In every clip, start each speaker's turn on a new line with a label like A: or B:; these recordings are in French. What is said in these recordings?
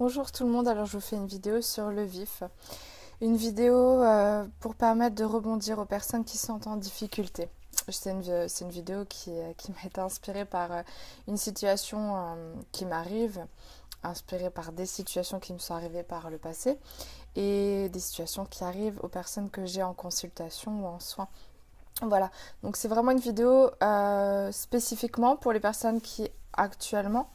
A: Bonjour tout le monde, alors je vous fais une vidéo sur le vif. Une vidéo euh, pour permettre de rebondir aux personnes qui sont en difficulté. C'est une, une, vidéo qui, euh, qui m'a été inspirée par euh, une situation qui m'arrive, inspirée par des situations qui me sont arrivées par le passé et des situations qui arrivent aux personnes que j'ai en consultation ou en soins. Voilà, donc c'est vraiment une vidéo spécifiquement pour les personnes qui actuellement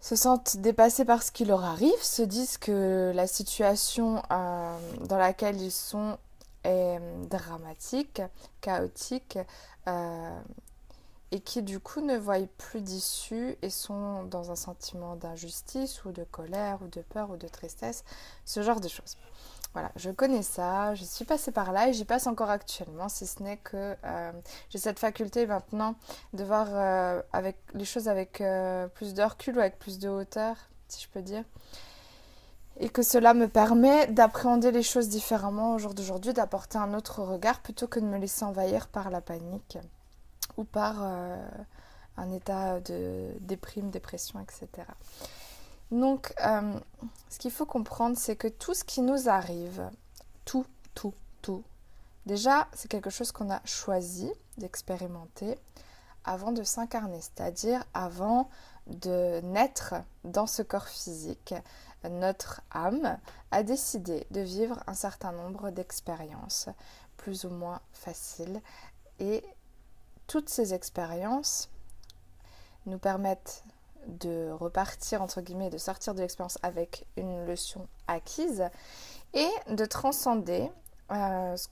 A: se sentent dépassés par ce qui leur arrive, se disent que la situation euh, dans laquelle ils sont est dramatique, chaotique, euh, et qui du coup ne voient plus d'issue et sont dans un sentiment d'injustice ou de colère ou de peur ou de tristesse, ce genre de choses. Voilà, je connais ça, je suis passée par là et j'y passe encore actuellement, si ce n'est que euh, j'ai cette faculté maintenant de voir euh, avec les choses avec euh, plus de recul ou avec plus de hauteur, si je peux dire. Et que cela me permet d'appréhender les choses différemment au jour d'aujourd'hui, d'apporter un autre regard plutôt que de me laisser envahir par la panique ou par un état de déprime, dépression, etc. Donc, euh, ce qu'il faut comprendre, c'est que tout ce qui nous arrive, tout, tout, tout, déjà, c'est quelque chose qu'on a choisi d'expérimenter avant de s'incarner, c'est-à-dire avant de naître dans ce corps physique. Notre âme a décidé de vivre un certain nombre d'expériences, plus ou moins faciles, et toutes ces expériences nous permettent de repartir, entre guillemets, de sortir de l'expérience avec une leçon acquise et de transcender euh, ce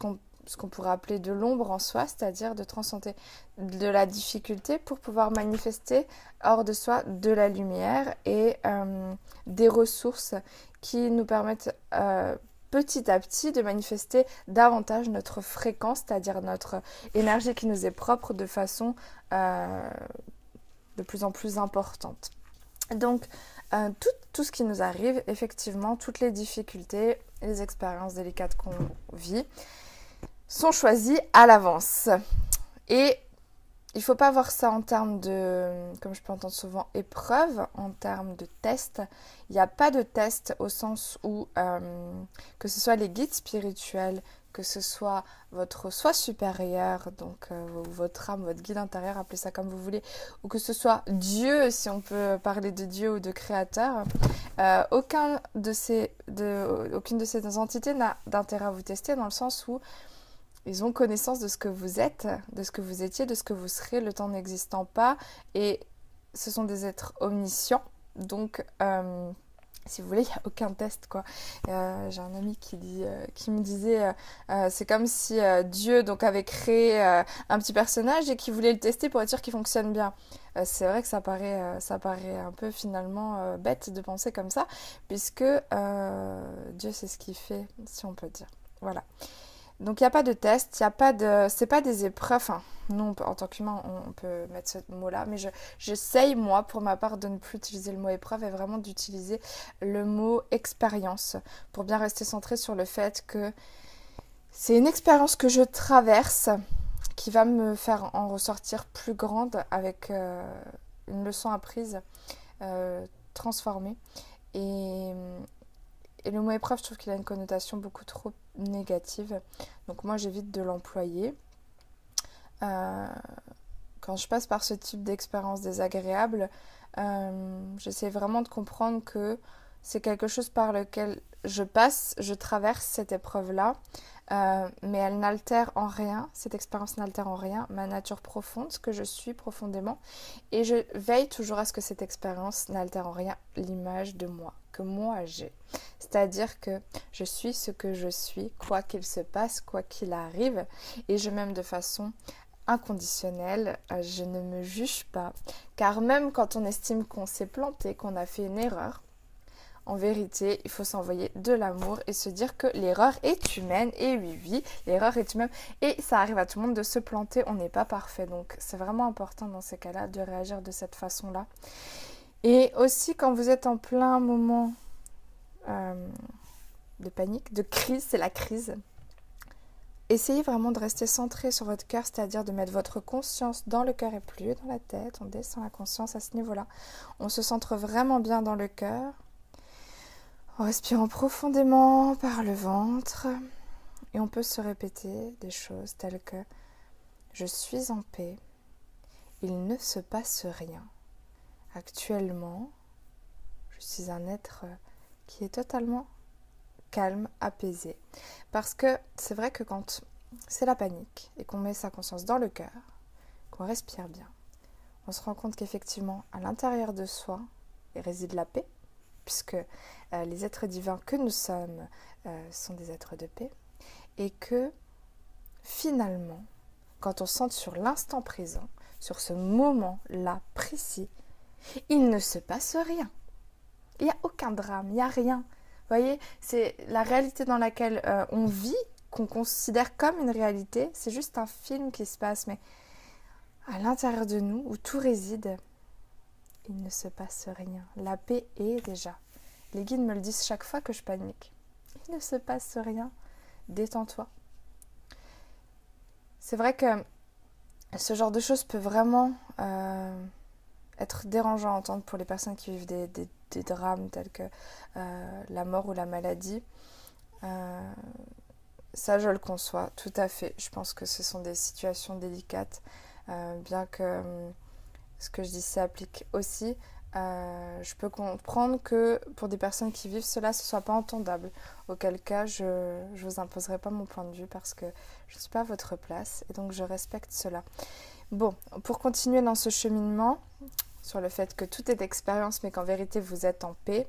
A: qu'on pourrait appeler de l'ombre en soi, c'est-à-dire de transcender de la difficulté pour pouvoir manifester hors de soi de la lumière et euh, des ressources qui nous permettent euh, petit à petit de manifester davantage notre fréquence, c'est-à-dire notre énergie qui nous est propre de façon de plus en plus importante. Donc, euh, tout, tout, ce qui nous arrive, effectivement, toutes les difficultés, les expériences délicates qu'on vit, sont choisies à l'avance. Et il ne faut pas voir ça en termes de, comme je peux entendre souvent, épreuve, en termes de test. Il n'y a pas de test au sens où, euh, que ce soit les guides spirituels, que ce soit votre soi supérieur, donc euh, votre âme, votre guide intérieur, appelez ça comme vous voulez, ou que ce soit Dieu, si on peut parler de Dieu ou de Créateur, euh, aucun de ces, aucune de ces entités n'a d'intérêt à vous tester dans le sens où ils ont connaissance de ce que vous êtes, de ce que vous étiez, de ce que vous serez, le temps n'existant pas, et ce sont des êtres omniscients, donc euh, si vous voulez, il n'y a aucun test quoi. Euh, j'ai un ami qui, euh, me disait, euh, c'est comme si Dieu donc avait créé un petit personnage et qui voulait le tester pour être sûr qu'il fonctionne bien. c'est vrai que ça paraît, ça paraît un peu finalement bête de penser comme ça, puisque Dieu c'est ce qu'il fait, si on peut dire. Voilà. Donc il n'y a pas de test, il n'y a pas de. C'est pas des épreuves. Nous, en tant qu'humain, on, peut mettre ce mot-là, mais j'essaye, moi, pour ma part, de ne plus utiliser le mot épreuve et vraiment d'utiliser le mot expérience pour bien rester centré sur le fait que c'est une expérience que je traverse qui va me faire en ressortir plus grande avec euh, une leçon apprise, euh, transformée. Et et le mot épreuve, je trouve qu'il a une connotation beaucoup trop négative. Donc moi, j'évite de l'employer. Euh, quand je passe par ce type d'expérience désagréable, euh, j'essaie vraiment de comprendre que c'est quelque chose par lequel je passe, je traverse cette épreuve-là, euh, mais elle n'altère en rien, cette expérience n'altère en rien ma nature profonde, ce que je suis profondément, et je veille toujours à ce que cette expérience n'altère en rien l'image de moi, moi j'ai. C'est-à-dire que je suis ce que je suis, quoi qu'il se passe, quoi qu'il arrive, et je m'aime de façon inconditionnelle, euh, je ne me juge pas, car même quand on estime qu'on s'est planté, qu'on a fait une erreur, en vérité, il faut s'envoyer de l'amour et se dire que l'erreur est humaine. Et oui, oui, l'erreur est humaine. Et ça arrive à tout le monde de se planter. On n'est pas parfait. Donc, c'est vraiment important dans ces cas-là de réagir de cette façon-là. Et aussi, quand vous êtes en plein moment euh, de panique, de crise, c'est la crise. Essayez vraiment de rester centré sur votre cœur, c'est-à-dire de mettre votre conscience dans le cœur et plus dans la tête. On descend la conscience à ce niveau-là. On se centre vraiment bien dans le cœur En respirant profondément par le ventre. Et on peut se répéter des choses telles que je suis en paix, il ne se passe rien. Actuellement, je suis un être qui est totalement calme, apaisé. Parce que c'est vrai que quand c'est la panique et qu'on met sa conscience dans le cœur, qu'on respire bien, on se rend compte qu'effectivement, à l'intérieur de soi, il réside la paix, puisque euh, les êtres divins que nous sommes euh, sont des êtres de paix, et que finalement, quand on sent sur l'instant présent, sur ce moment-là précis, il ne se passe rien. Il n'y a aucun drame, il n'y a rien. Vous voyez, c'est la réalité dans laquelle euh, on vit, qu'on considère comme une réalité. C'est juste un film qui se passe, mais à l'intérieur de nous, où tout réside, il ne se passe rien. La paix est déjà. Les guides me le disent chaque fois que je panique. Il ne se passe rien. Détends-toi. C'est vrai que ce genre de choses peut vraiment euh, être dérangeant à entendre pour les personnes qui vivent des, drames tels que euh, la mort ou la maladie. Euh, ça, je le conçois tout à fait. Je pense que ce sont des situations délicates, bien que ce que je dis s'applique aussi. Euh, je peux comprendre que pour des personnes qui vivent cela, ce soit pas entendable. Auquel cas, je ne vous imposerai pas mon point de vue parce que je ne suis pas à votre place et donc je respecte cela. Bon, pour continuer dans ce cheminement, sur le fait que tout est expérience mais qu'en vérité vous êtes en paix,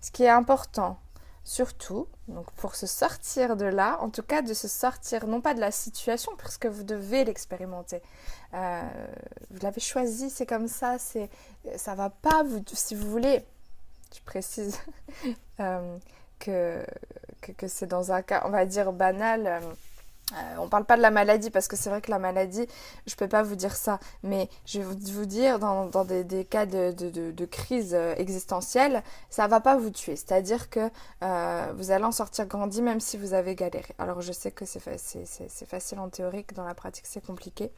A: ce qui est important surtout, donc pour se sortir de là, en tout cas de se sortir non pas de la situation, puisque vous devez l'expérimenter. Euh, vous l'avez choisi, c'est comme ça, c'est ça va pas vous, si vous voulez. Je précise euh, que, que, c'est dans un cas, on va dire banal. Euh, euh, on parle pas de la maladie parce que c'est vrai que la maladie, je peux pas vous dire ça, mais je vais vous dire dans, des, cas de, crise euh, existentielle, ça va pas vous tuer. C'est-à-dire que euh, vous allez en sortir grandi même si vous avez galéré. Alors je sais que c'est facile en théorie, que dans la pratique c'est compliqué,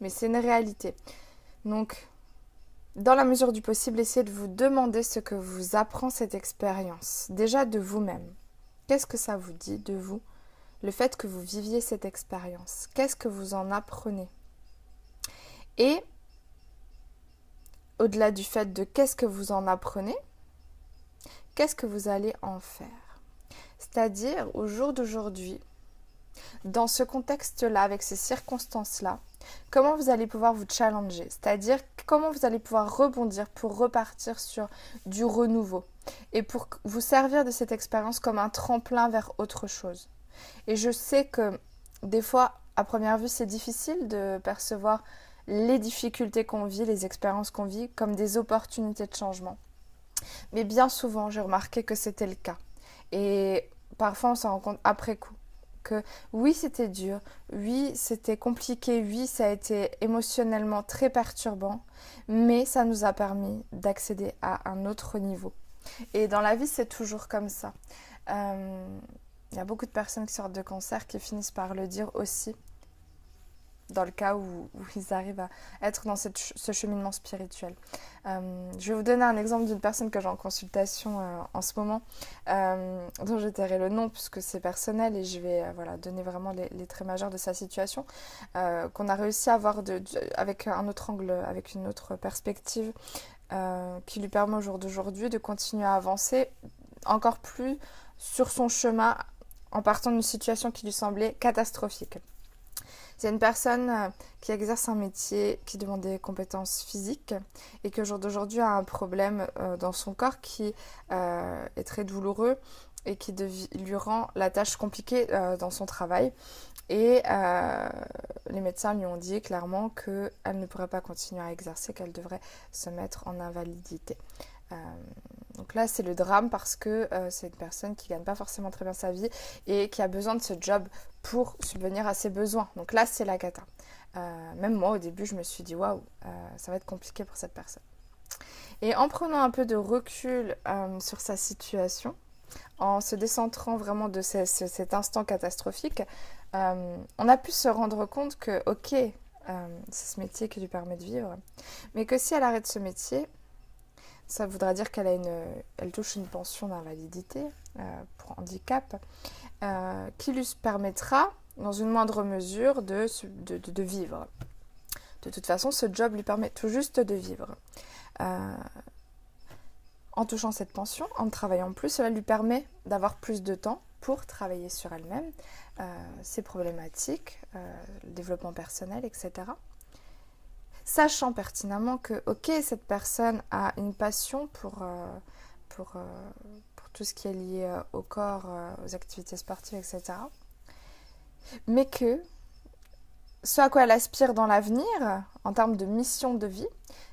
A: mais c'est une réalité. Donc, dans la mesure du possible, essayez de vous demander ce que vous apprend cette expérience. Déjà de vous-même. Qu'est-ce que ça vous dit de vous le fait que vous viviez cette expérience. Qu'est-ce que vous en apprenez? Et au-delà du fait de qu'est-ce que vous en apprenez, qu'est-ce que vous allez en faire? C'est-à-dire, au jour d'aujourd'hui, dans ce contexte-là, avec ces circonstances-là, comment vous allez pouvoir vous challenger? C'est-à-dire, comment vous allez pouvoir rebondir pour repartir sur du renouveau et pour vous servir de cette expérience comme un tremplin vers autre chose? Et je sais que des fois, à première vue, c'est difficile de percevoir les difficultés qu'on vit, les expériences qu'on vit comme des opportunités de changement. Mais bien souvent, j'ai remarqué que c'était le cas. Et parfois, on s'en rend compte après coup que oui, c'était dur, oui, c'était compliqué, oui, ça a été émotionnellement très perturbant, mais ça nous a permis d'accéder à un autre niveau. Et dans la vie, c'est toujours comme ça. Euh, il y a beaucoup de personnes qui sortent de cancer qui finissent par le dire aussi, dans le cas où, ils arrivent à être dans ce cheminement spirituel. Euh, je vais vous donner un exemple d'une personne que j'ai en consultation euh, en ce moment, euh, dont je tairai le nom puisque c'est personnel et je vais voilà, donner vraiment les, traits majeurs de sa situation, qu'on a réussi à voir avec un autre angle, avec une autre perspective, qui lui permet au jour d'aujourd'hui de continuer à avancer encore plus sur son chemin en partant d'une situation qui lui semblait catastrophique. C'est une personne euh, qui exerce un métier qui demande des compétences physiques et qui au jour d'aujourd'hui a un problème euh, dans son corps qui euh, est très douloureux et qui lui rend la tâche compliquée dans son travail. Et les médecins lui ont dit clairement qu'elle ne pourrait pas continuer à exercer, qu'elle devrait se mettre en invalidité. Donc là, c'est le drame parce que euh, c'est une personne qui gagne pas forcément très bien sa vie et qui a besoin de ce job pour subvenir à ses besoins. Donc là, c'est la cata. Euh, même moi, au début, je me suis dit waouh, euh, ça va être compliqué pour cette personne. Et en prenant un peu de recul sur sa situation, en se décentrant vraiment de cet instant catastrophique, on a pu se rendre compte que, ok, c'est ce métier qui lui permet de vivre, mais que si elle arrête ce métier, ça voudra dire qu'elle a une, elle touche une pension d'invalidité pour handicap qui lui permettra, dans une moindre mesure, de, de, de, vivre. De toute façon, ce job lui permet tout juste de vivre. en touchant cette pension, en travaillant plus, cela lui permet d'avoir plus de temps pour travailler sur elle-même, ses problématiques, le développement personnel, etc sachant pertinemment que, ok, cette personne a une passion pour, euh, euh, tout ce qui est lié euh, au corps, aux activités sportives, etc. Mais que ce à quoi elle aspire dans l'avenir, en termes de mission de vie,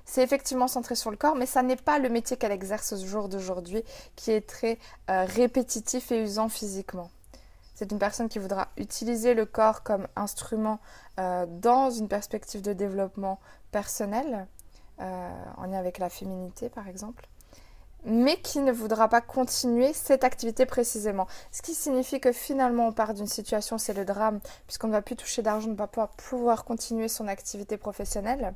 A: c'est effectivement centré sur le corps, mais ça n'est pas le métier qu'elle exerce au jour d'aujourd'hui, qui est très répétitif et usant physiquement. C'est une personne qui voudra utiliser le corps comme instrument dans une perspective de développement personnel, euh, en lien avec la féminité par exemple, mais qui ne voudra pas continuer cette activité précisément. Ce qui signifie que finalement on part d'une situation, c'est le drame, puisqu'on ne va plus toucher d'argent, ne va pas pouvoir continuer son activité professionnelle,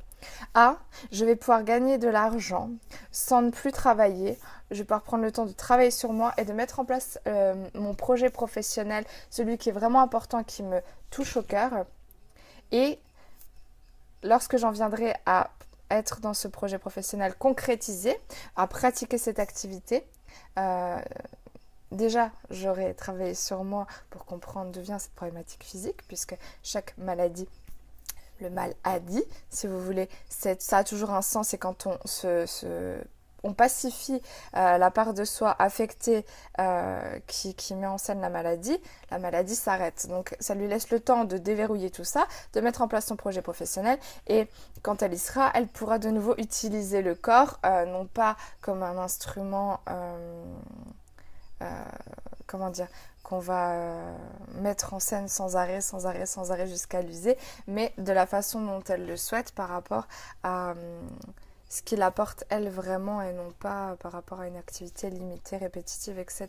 A: à je vais pouvoir gagner de l'argent sans ne plus travailler, je vais pouvoir prendre le temps de travailler sur moi et de mettre en place euh, mon projet professionnel, celui qui est vraiment important, qui me touche au cœur. Et lorsque j'en viendrai à être dans ce projet professionnel concrétisé, à pratiquer cette activité, euh, déjà j'aurai travaillé sur moi pour comprendre d'où vient cette problématique physique, puisque chaque maladie le mal a dit, si vous voulez, ça a toujours un sens et quand on se on pacifie euh, la part de soi affectée euh, qui, met en scène la maladie, la maladie s'arrête. Donc ça lui laisse le temps de déverrouiller tout ça, de mettre en place son projet professionnel et quand elle y sera, elle pourra de nouveau utiliser le corps, euh, non pas comme un instrument, comment dire, qu'on va mettre en scène sans arrêt, sans arrêt, sans arrêt jusqu'à l'user, mais de la façon dont elle le souhaite par rapport à ce qui l'apporte elle vraiment et non pas par rapport à une activité limitée, répétitive, etc.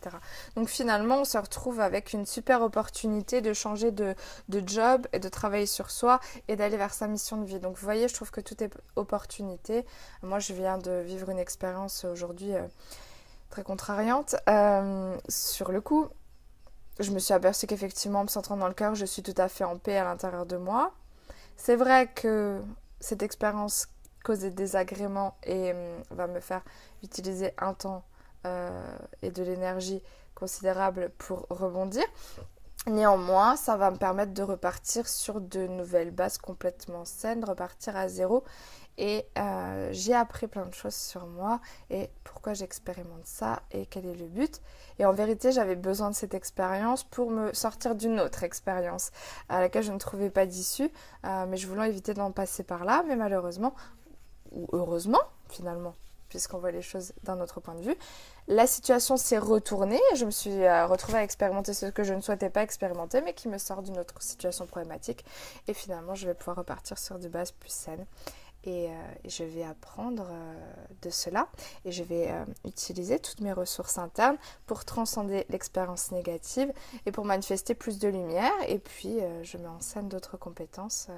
A: Donc finalement, on se retrouve avec une super opportunité de changer de, job et de travailler sur soi et d'aller vers sa mission de vie. Donc vous voyez, je trouve que tout est opportunité. Moi, je viens de vivre une expérience aujourd'hui euh, très contrariante. Euh, sur le coup, je me suis aperçue qu'effectivement, en me centrant dans le cœur, je suis tout à fait en paix à l'intérieur de moi. C'est vrai que cette expérience causer des désagréments et hum, va me faire utiliser un temps euh, et de l'énergie considérable pour rebondir. Néanmoins, ça va me permettre de repartir sur de nouvelles bases complètement saines, repartir à zéro. Et euh, j'ai appris plein de choses sur moi et pourquoi j'expérimente ça et quel est le but. Et en vérité, j'avais besoin de cette expérience pour me sortir d'une autre expérience à laquelle je ne trouvais pas d'issue. Euh, mais je voulais éviter d'en passer par là. Mais malheureusement, ou heureusement finalement, puisqu'on voit les choses d'un autre point de vue, la situation s'est retournée. Je me suis euh, retrouvée à expérimenter ce que je ne souhaitais pas expérimenter, mais qui me sort d'une autre situation problématique. Et finalement, je vais pouvoir repartir sur des bases plus saines. Et, euh, je vais apprendre euh, de cela et je vais utiliser toutes mes ressources internes pour transcender l'expérience négative et pour manifester plus de lumière. Et puis, je mets en scène d'autres compétences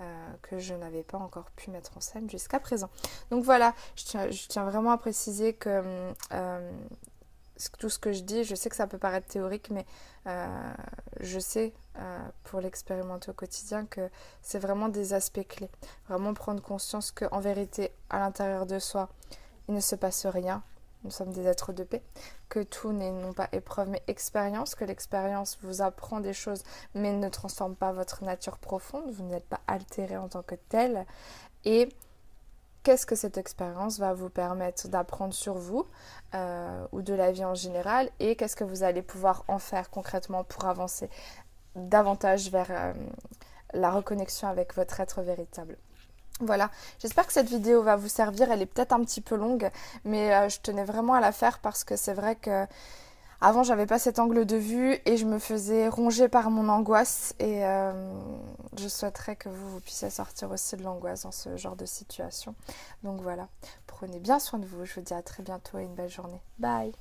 A: euh, que je n'avais pas encore pu mettre en scène jusqu'à présent. Donc voilà, je tiens, vraiment à préciser que euh, tout ce que je dis, je sais que ça peut paraître théorique, mais euh, je sais pour l'expérimenter au quotidien que c'est vraiment des aspects clés. Vraiment prendre conscience qu'en vérité, à l'intérieur de soi, il ne se passe rien nous sommes des êtres de paix, que tout n'est non pas épreuve mais expérience, que l'expérience vous apprend des choses mais ne transforme pas votre nature profonde, vous n'êtes pas altéré en tant que tel. Et qu'est-ce que cette expérience va vous permettre d'apprendre sur vous euh, ou de la vie en général? Et qu'est-ce que vous allez pouvoir en faire concrètement pour avancer davantage vers euh, la reconnexion avec votre être véritable? Voilà, j'espère que cette vidéo va vous servir. Elle est peut-être un petit peu longue, mais euh, je tenais vraiment à la faire parce que c'est vrai que avant j'avais pas cet angle de vue et je me faisais ronger par mon angoisse et euh, je souhaiterais que vous, vous puissiez sortir aussi de l'angoisse dans ce genre de situation. Donc voilà, prenez bien soin de vous. Je vous dis à très bientôt et une belle journée. Bye